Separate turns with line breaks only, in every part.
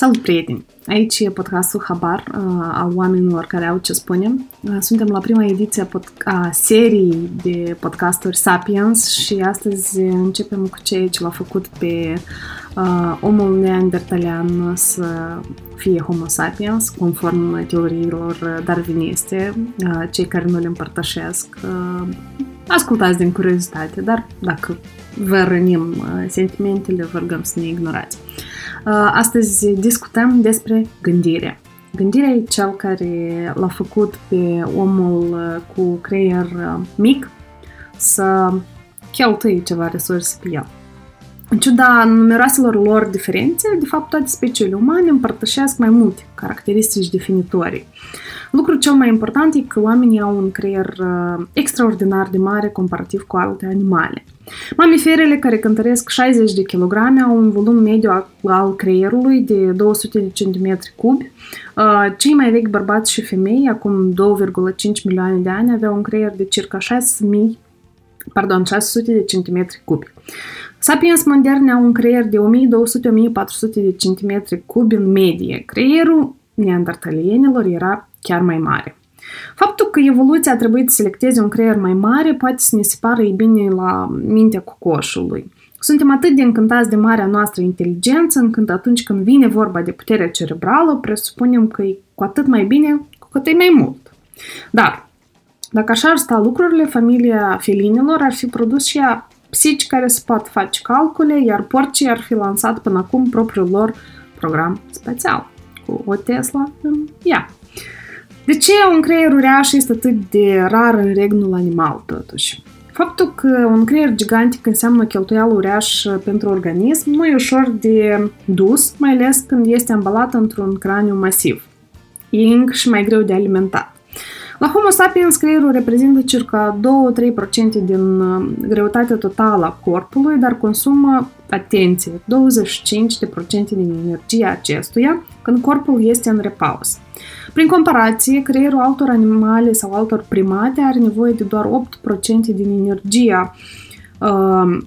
Salut, prieteni! Aici e podcastul Habar uh, al oamenilor care au ce spune. Uh, suntem la prima ediție a serii de podcasturi Sapiens și astăzi începem cu ceea ce l-a făcut pe uh, omul neandertalian să fie Homo sapiens, conform teoriilor darwiniste, uh, cei care nu le împărtășesc. Uh, ascultați din curiozitate, dar dacă vă rănim uh, sentimentele, vă rugăm să ne ignorați. Uh, astăzi discutăm despre gândire. Gândirea e cel care l-a făcut pe omul uh, cu creier mic să cheltuie ceva resurse pe el. În ciuda numeroaselor lor diferențe, de fapt toate speciile umane împărtășesc mai multe caracteristici definitorii. Lucrul cel mai important e că oamenii au un creier extraordinar de mare comparativ cu alte animale. Mamiferele care cântăresc 60 de kg au un volum mediu al creierului de 200 de cm cubi. Cei mai vechi bărbați și femei, acum 2,5 milioane de ani, aveau un creier de circa 6.000 pardon, 600 de cm cubi. Sapiens moderne au un creier de 1200-1400 de cm cubi în medie. Creierul neandertalienilor era chiar mai mare. Faptul că evoluția a trebuit să selecteze un creier mai mare poate să ne separă ei bine la mintea cocoșului. Suntem atât de încântați de marea noastră inteligență, încât atunci când vine vorba de puterea cerebrală, presupunem că e cu atât mai bine, cu cât e mai mult. Dar, dacă așa ar sta lucrurile, familia felinilor ar fi produs și ea psici care se pot face calcule, iar porcii ar fi lansat până acum propriul lor program spațial, cu o Tesla în ea. De ce un creier uriaș este atât de rar în regnul animal, totuși? Faptul că un creier gigantic înseamnă cheltuială uriaș pentru organism nu e ușor de dus, mai ales când este ambalat într-un craniu masiv. E încă și mai greu de alimentat. La Homo sapiens, creierul reprezintă circa 2-3% din uh, greutatea totală a corpului, dar consumă, atenție, 25% din energia acestuia când corpul este în repaus. Prin comparație, creierul altor animale sau altor primate are nevoie de doar 8% din energia uh,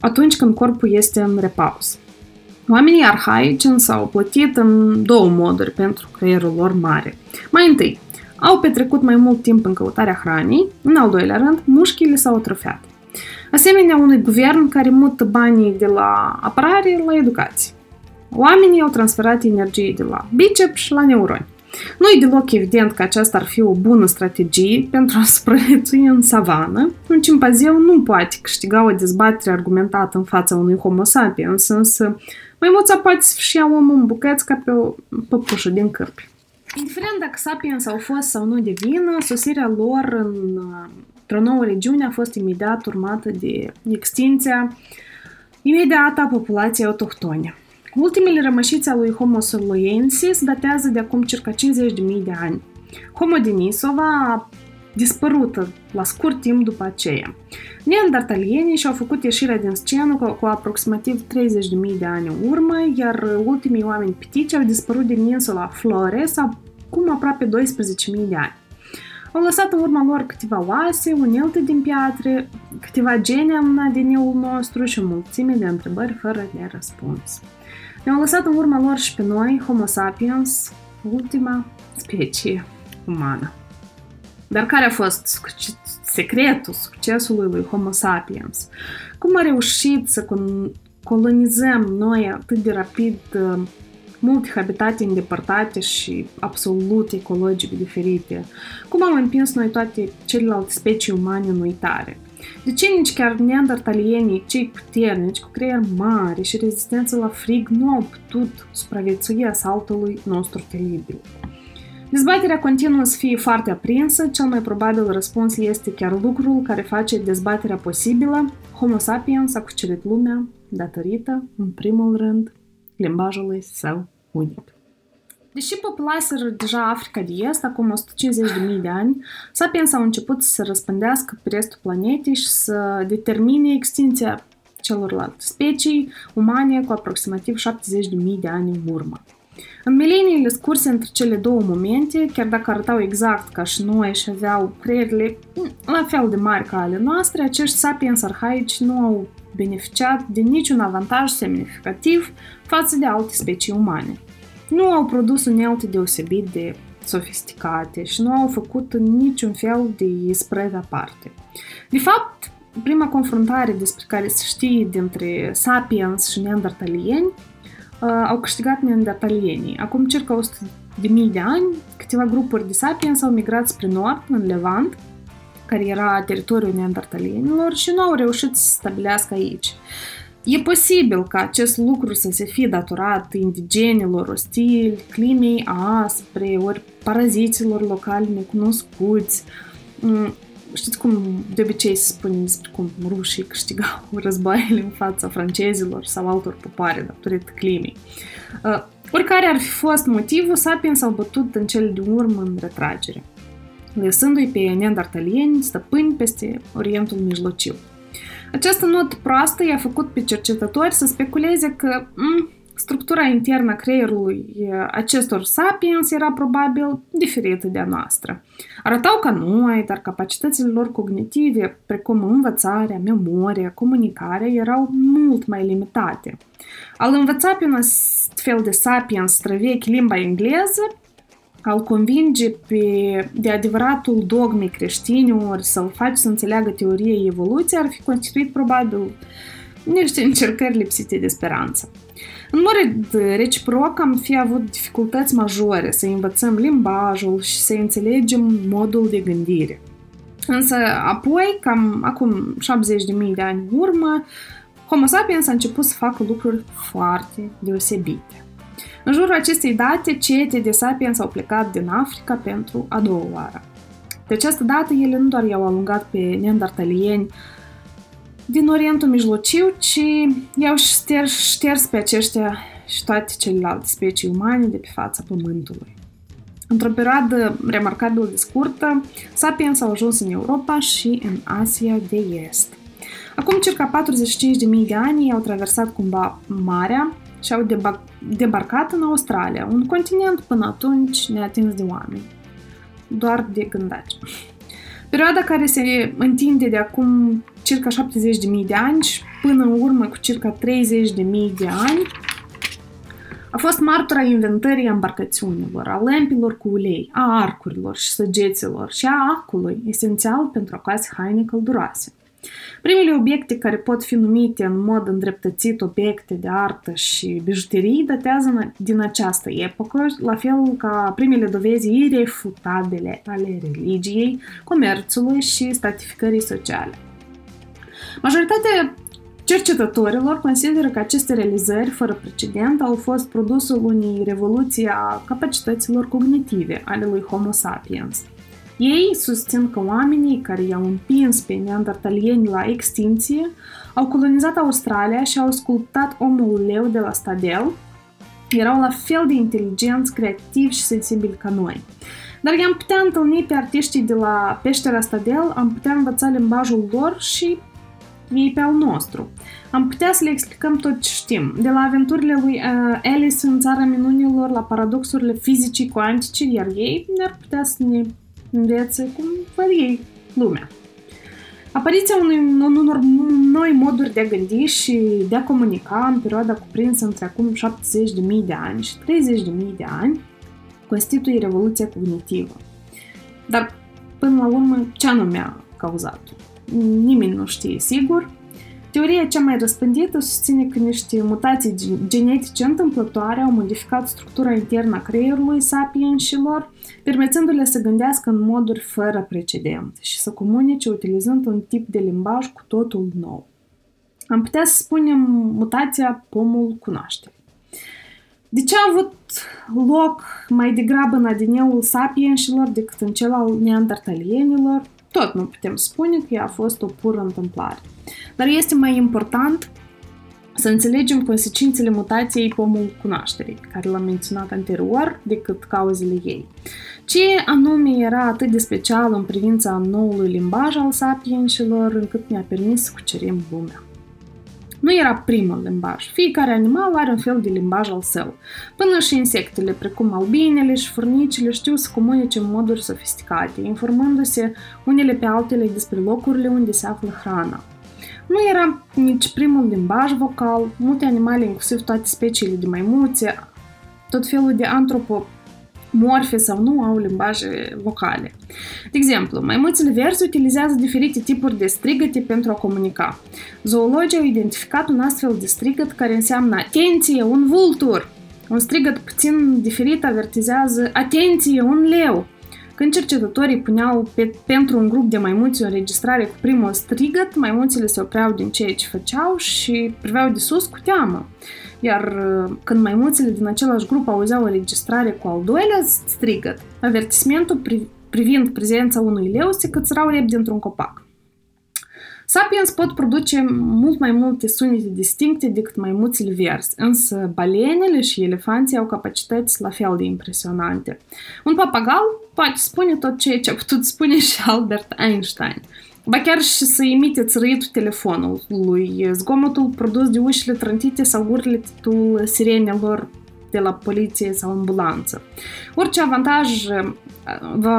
atunci când corpul este în repaus. Oamenii arhaici însă au plătit în două moduri pentru creierul lor mare. Mai întâi, au petrecut mai mult timp în căutarea hranei, în al doilea rând, mușchile s-au atrofiat. Asemenea unui guvern care mută banii de la apărare la educație. Oamenii au transferat energie de la biceps la neuroni. Nu e deloc evident că aceasta ar fi o bună strategie pentru a supraviețui în savană. Un cimpanzeu nu poate câștiga o dezbatere argumentată în fața unui homo sapiens, însă maimuța poate să și ia omul în bucăți ca pe o păpușă din cârpi. Indiferent dacă sapiens au fost sau nu de vină, sosirea lor în, într-o nouă regiune a fost imediat urmată de extinția imediată a populației autohtone. Ultimele rămășițe a lui Homo soloensis datează de acum circa 50.000 de ani. Homo denisova a dispărut la scurt timp după aceea. Neandertalienii și-au făcut ieșirea din scenă cu, cu aproximativ 30.000 de ani în urmă, iar ultimii oameni pitici au dispărut din insula Flores acum aproape 12.000 de ani. Au lăsat în urma lor câteva oase, unelte din piatre, câteva gene în ADN-ul nostru și o mulțime de întrebări fără de răspuns. Ne-au lăsat în urma lor și pe noi, Homo sapiens, ultima specie umană. Dar care a fost secretul succesului lui Homo sapiens? Cum a reușit să colonizăm noi atât de rapid uh, multe habitate îndepărtate și absolut ecologic diferite? Cum am împins noi toate celelalte specii umane în uitare? De ce nici chiar neandertalienii, cei puternici, cu creier mare și rezistență la frig, nu au putut supraviețui asaltului nostru teribil? Dezbaterea continuă să fie foarte aprinsă, cel mai probabil răspuns este chiar lucrul care face dezbaterea posibilă. Homo sapiens a cucerit lumea datorită, în primul rând, limbajului său unic. Deși populaseră deja Africa de Est acum 150.000 de ani, sapiens au început să se răspândească pe restul planetei și să determine extinția celorlalte specii umane cu aproximativ 70.000 de ani în urmă. În mileniile scurse între cele două momente, chiar dacă arătau exact ca și noi și aveau creierile la fel de mari ca ale noastre, acești sapiens arhaici nu au beneficiat de niciun avantaj semnificativ față de alte specii umane. Nu au produs unelte deosebit de sofisticate și nu au făcut niciun fel de spread aparte. De fapt, prima confruntare despre care se știe dintre sapiens și neandertalieni uh, au câștigat neandertalienii. Acum circa 100 de mii de ani, câteva grupuri de sapiens au migrat spre nord, în Levant, care era teritoriul neandertalienilor și nu au reușit să se stabilească aici. E posibil ca acest lucru să se fie datorat indigenilor ostili, climei aspre, ori paraziților locali necunoscuți. Mm, știți cum de obicei se spune despre cum rușii câștigau războaiele în fața francezilor sau altor popoare datorită climei. Uh, oricare ar fi fost motivul, sapiens au bătut în cele din urmă în retragere, lăsându-i pe neandertalieni stăpâni peste Orientul Mijlociu. Această notă proastă i-a făcut pe cercetători să speculeze că m- structura internă a creierului acestor sapiens era probabil diferită de a noastră. Arătau ca noi, dar capacitățile lor cognitive, precum învățarea, memoria, comunicarea, erau mult mai limitate. Al învăța pe un astfel de sapiens străvechi limba engleză al convinge pe, de adevăratul dogme creștine ori să-l faci să înțeleagă teoria evoluției ar fi constituit probabil niște încercări lipsite de speranță. În mod reciproc am fi avut dificultăți majore să învățăm limbajul și să înțelegem modul de gândire. Însă apoi, cam acum 70.000 de ani în urmă, Homo sapiens a început să facă lucruri foarte deosebite. În jurul acestei date, cete de sapiens au plecat din Africa pentru a doua oară. De această dată, ele nu doar i-au alungat pe neandertalieni din Orientul Mijlociu, ci i-au șters, șters pe aceștia și toate celelalte specii umane de pe fața Pământului. Într-o perioadă remarcabil de scurtă, sapiens au ajuns în Europa și în Asia de Est. Acum circa 45.000 de ani au traversat cumva marea și au debarcat în Australia, un continent până atunci neatins de oameni, doar de gândaci. Perioada care se întinde de acum circa 70.000 de ani și până în urmă cu circa 30.000 de ani a fost martora inventării embarcațiunilor, a lămpilor cu ulei, a arcurilor și săgeților și a acului, esențial pentru a coase haine călduroase. Primele obiecte care pot fi numite în mod îndreptățit obiecte de artă și bijuterii datează din această epocă, la fel ca primele dovezi irefutabile ale religiei, comerțului și stratificării sociale. Majoritatea cercetătorilor consideră că aceste realizări fără precedent au fost produsul unei revoluții a capacităților cognitive ale lui Homo sapiens – ei susțin că oamenii care i-au împins pe neandertalieni la extinție au colonizat Australia și au sculptat omul leu de la Stadel. Erau la fel de inteligenți, creativi și sensibili ca noi. Dar i-am putea întâlni pe artiștii de la peștera Stadel, am putea învăța limbajul lor și ei pe al nostru. Am putea să le explicăm tot ce știm, de la aventurile lui uh, Alice în țara minunilor la paradoxurile fizicii cuantice, iar ei ne-ar putea să ne învețe cum văd ei lumea. Apariția unui, unor noi moduri de a gândi și de a comunica în perioada cuprinsă între acum 70.000 de ani și 30.000 de ani constituie revoluția cognitivă. Dar, până la urmă, ce anume a cauzat-o? Nimeni nu știe sigur, Teoria cea mai răspândită susține că niște mutații genetice întâmplătoare au modificat structura internă a creierului sapienșilor, permițându-le să gândească în moduri fără precedent și să comunice utilizând un tip de limbaj cu totul nou. Am putea să spunem mutația pomul cunoașterii. De ce a avut loc mai degrabă în adineul sapienșilor decât în cel al neandertalienilor? Tot nu putem spune că ea a fost o pură întâmplare. Dar este mai important să înțelegem consecințele mutației pomul cunoașterii, pe care l-am menționat anterior, decât cauzele ei. Ce anume era atât de special în privința noului limbaj al sapienșilor încât ne-a permis să cucerim lumea. Nu era primul limbaj. Fiecare animal are un fel de limbaj al său. Până și insectele, precum albinele și furnicile, știu să comunice în moduri sofisticate, informându-se unele pe altele despre locurile unde se află hrana. Nu era nici primul limbaj vocal, multe animale, inclusiv toate speciile de maimuțe, tot felul de antropo morfe sau nu au limbaje vocale. De exemplu, maimuțele verzi utilizează diferite tipuri de strigăte pentru a comunica. Zoologii au identificat un astfel de strigăt care înseamnă atenție, un vultur. Un strigăt puțin diferit avertizează atenție, un leu. Când cercetătorii puneau pe, pentru un grup de maimuți o înregistrare cu primul strigăt, maimuțele se opreau din ceea ce făceau și priveau de sus cu teamă. Iar uh, când maimuțele din același grup auzeau o registrare cu al doilea strigăt, avertismentul pri- privind prezența unui leu se cățărau repede într-un copac. Sapiens pot produce mult mai multe sunete distincte decât maimuțele verzi, însă balenele și elefanții au capacități la fel de impresionante. Un papagal poate spune tot ceea ce a putut spune și Albert Einstein – Ba chiar și să imite țărâitul telefonului, zgomotul produs de ușile trântite sau urletul sirenelor de la poliție sau ambulanță. Orice avantaj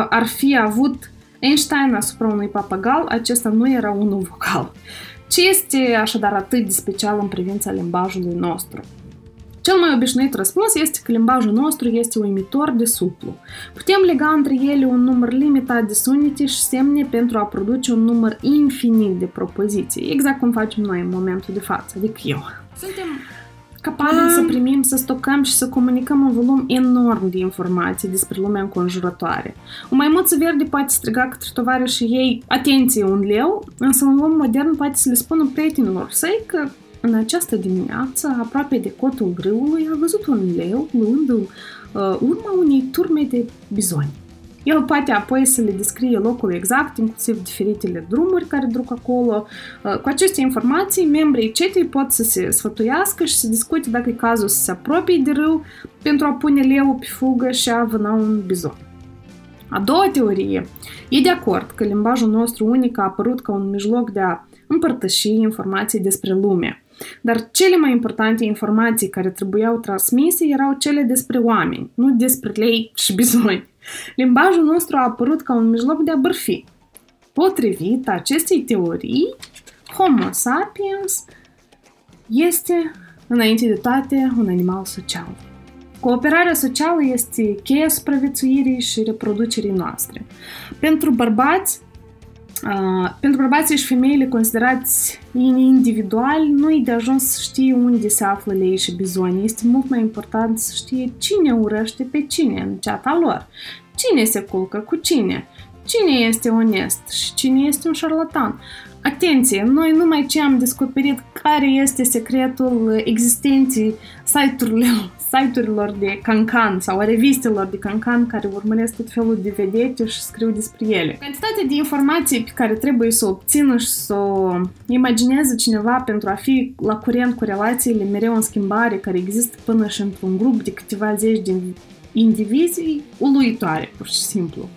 ar fi avut Einstein asupra unui papagal, acesta nu era unul vocal. Ce este așadar atât de special în privința limbajului nostru? Cel mai obișnuit răspuns este că limbajul nostru este uimitor de suplu. Putem lega între ele un număr limitat de sunete și semne pentru a produce un număr infinit de propoziții, exact cum facem noi în momentul de față, adică eu. Suntem capabili să primim, să stocăm și să comunicăm un volum enorm de informații despre lumea înconjurătoare. O maimuță verde poate striga către tovarășii ei, atenție, un leu, însă un om modern poate să le spună prietenilor săi că în această dimineață, aproape de cotul râului, a văzut un leu luând uh, urma unei turme de bizoni. El poate apoi să le descrie locul exact, inclusiv diferitele drumuri care duc acolo. Uh, cu aceste informații, membrii cetei pot să se sfătuiască și să discute dacă e cazul să se apropie de râu pentru a pune leu pe fugă și a vâna un bizon. A doua teorie e de acord că limbajul nostru unic a apărut ca un mijloc de a împărtăși informații despre lume – dar cele mai importante informații care trebuiau transmise erau cele despre oameni, nu despre lei și bizoni. Limbajul nostru a apărut ca un mijloc de a bărfi. Potrivit acestei teorii, Homo sapiens este, înainte de toate, un animal social. Cooperarea socială este cheia supraviețuirii și reproducerii noastre. Pentru bărbați, Uh, pentru bărbații și femeile considerați individuali, nu e de ajuns să știe unde se află lei și bizoni. Este mult mai important să știe cine urăște pe cine în ceata lor. Cine se culcă cu cine. Cine este onest și cine este un șarlatan. Atenție, noi numai ce am descoperit care este secretul existenței site-urilor site-urilor de cancan sau a revistelor de cancan care urmăresc tot felul de vedete și scriu despre ele. Cantitatea de informații pe care trebuie să o obțină și să o imagineze cineva pentru a fi la curent cu relațiile mereu în schimbare care există până și într-un grup de câteva zeci de indivizi uluitoare, pur și simplu.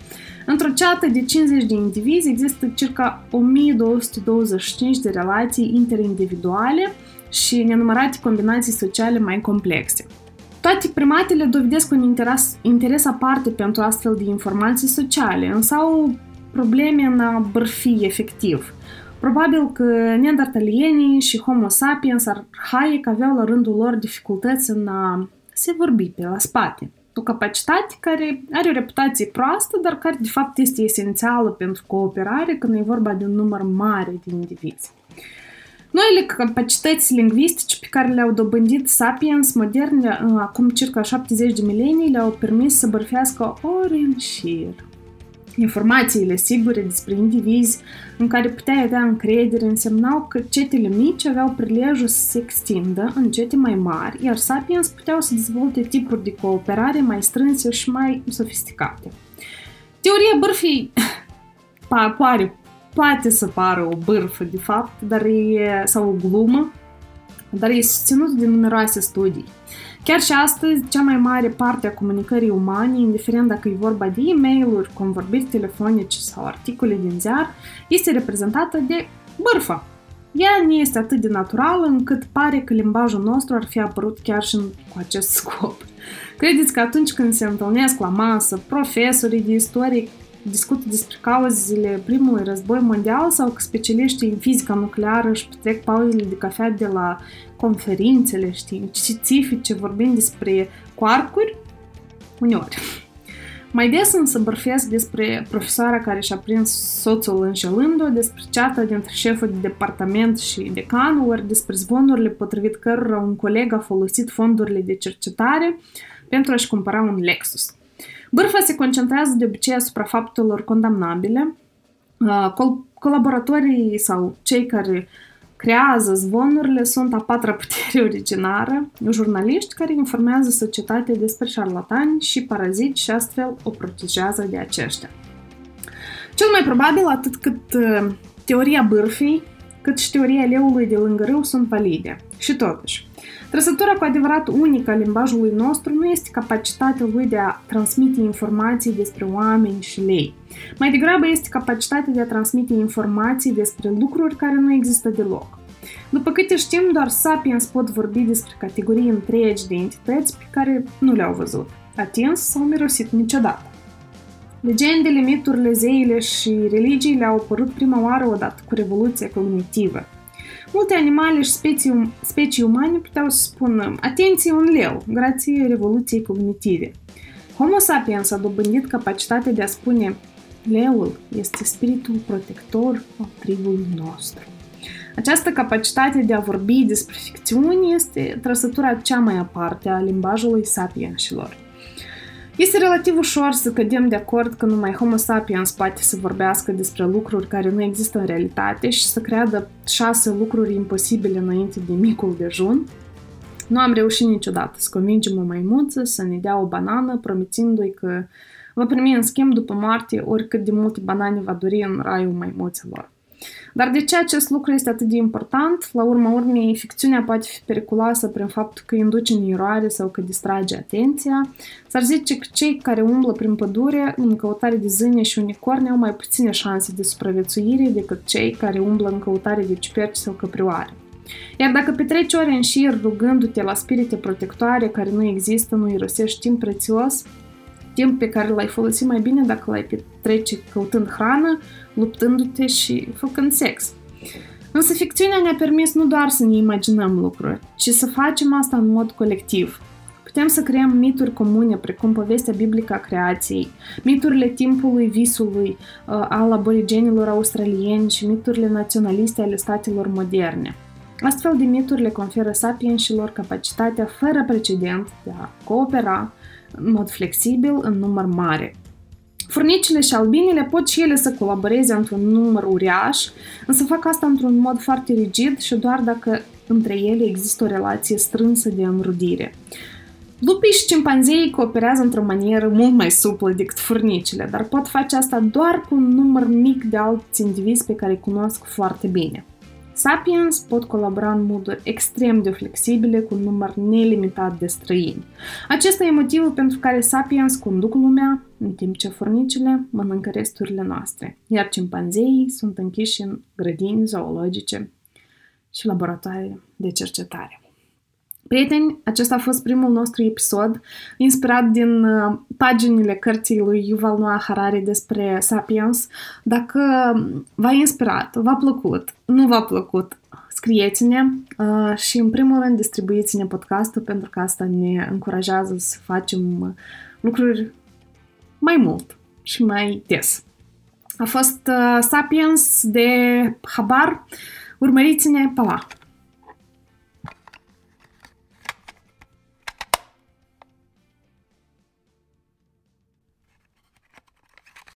Într-o ceată de 50 de indivizi există circa 1225 de relații interindividuale și nenumărate combinații sociale mai complexe. Toate primatele dovedesc un interes, interes aparte pentru astfel de informații sociale, însă au probleme în a bărfi efectiv. Probabil că neandertalienii și Homo sapiens arhaic aveau la rândul lor dificultăți în a se vorbi pe la spate. O capacitate care are o reputație proastă, dar care de fapt este esențială pentru cooperare când e vorba de un număr mare de indivizi. Noile capacități lingvistice pe care le-au dobândit sapiens moderni acum circa 70 de milenii le-au permis să bărfească ori în șir. Informațiile sigure despre indivizi în care puteai avea încredere însemnau că cetele mici aveau prilejul să se extindă în cete mai mari, iar sapiens puteau să dezvolte tipuri de cooperare mai strânse și mai sofisticate. Teoria bârfii pare poate să pară o bârfă, de fapt, dar e, sau o glumă, dar e susținut de numeroase studii. Chiar și astăzi, cea mai mare parte a comunicării umane, indiferent dacă e vorba de e-mail-uri, convorbiri telefonice sau articole din ziar, este reprezentată de bârfă. Ea nu este atât de naturală încât pare că limbajul nostru ar fi apărut chiar și cu acest scop. Credeți că atunci când se întâlnesc la masă profesorii de istorie discută despre cauzele primului război mondial sau că specialiștii în fizica nucleară își petrec pauzele de cafea de la conferințele științifice vorbind despre coarcuri? Uneori. Mai des însă bărfesc despre profesoara care și-a prins soțul înșelându-o, despre ceata dintre șeful de departament și decanul, ori despre zvonurile potrivit cărora un coleg a folosit fondurile de cercetare pentru a-și cumpăra un Lexus. Bârfa se concentrează de obicei asupra faptelor condamnabile. Col- colaboratorii sau cei care creează zvonurile sunt a patra putere originară, jurnaliști care informează societatea despre șarlatani și paraziți și astfel o protejează de aceștia. Cel mai probabil, atât cât teoria bârfii, cât și teoria leului de lângă râu sunt valide. Și totuși, Trăsătura cu adevărat unică a limbajului nostru nu este capacitatea lui de a transmite informații despre oameni și lei. Mai degrabă este capacitatea de a transmite informații despre lucruri care nu există deloc. După câte știm, doar sapiens pot vorbi despre categorii întregi de entități pe care nu le-au văzut, atins sau mirosit niciodată. Legendele, miturile, zeile și religiile au apărut prima oară odată cu revoluția cognitivă – Multe animale și specii, um, specii umane puteau să spună atenție un leu, grație revoluției cognitive. Homo sapiens a dobândit capacitatea de a spune leul este spiritul protector al tribului nostru. Această capacitate de a vorbi despre ficțiuni este trăsătura cea mai aparte a limbajului sapiensilor. Este relativ ușor să cădem de acord că numai Homo sapiens poate să vorbească despre lucruri care nu există în realitate și să creadă șase lucruri imposibile înainte de micul dejun. Nu am reușit niciodată să convingem o maimuță să ne dea o banană, promițându-i că va primi în schimb după moarte oricât de multe banane va dori în raiul maimuțelor. Dar de ce acest lucru este atât de important? La urma urmei, ficțiunea poate fi periculoasă prin faptul că induce în eroare sau că distrage atenția. S-ar zice că cei care umblă prin pădure în căutare de zâne și unicorne au mai puține șanse de supraviețuire decât cei care umblă în căutare de ciuperci sau căprioare. Iar dacă petreci ore în șir rugându-te la spirite protectoare care nu există, nu irosești timp prețios, timp pe care l-ai folosit mai bine dacă l-ai petrece căutând hrană, luptându-te și făcând sex. Însă ficțiunea ne-a permis nu doar să ne imaginăm lucruri, ci să facem asta în mod colectiv. Putem să creăm mituri comune, precum povestea biblică a creației, miturile timpului visului uh, al aborigenilor australieni și miturile naționaliste ale statelor moderne. Astfel de mituri le conferă sapienșilor capacitatea fără precedent de a coopera în mod flexibil în număr mare, Furnicile și albinele pot și ele să colaboreze într-un număr uriaș, însă fac asta într-un mod foarte rigid și doar dacă între ele există o relație strânsă de înrudire. Lupii și cimpanzeii cooperează într-o manieră mult mai suplă decât furnicile, dar pot face asta doar cu un număr mic de alți indivizi pe care îi cunosc foarte bine. Sapiens pot colabora în moduri extrem de flexibile cu un număr nelimitat de străini. Acesta e motivul pentru care Sapiens conduc lumea, în timp ce fornicile mănâncă resturile noastre, iar cimpanzeii sunt închiși în grădini zoologice și laboratoare de cercetare. Prieteni, acesta a fost primul nostru episod, inspirat din uh, paginile cărții lui Yuval Noah Harari despre Sapiens. Dacă v-a inspirat, v-a plăcut, nu v-a plăcut, scrieți-ne uh, și, în primul rând, distribuiți-ne podcastul pentru că asta ne încurajează să facem lucruri mai mult și mai des. A fost uh, Sapiens de Habar. Urmăriți-ne, pa la!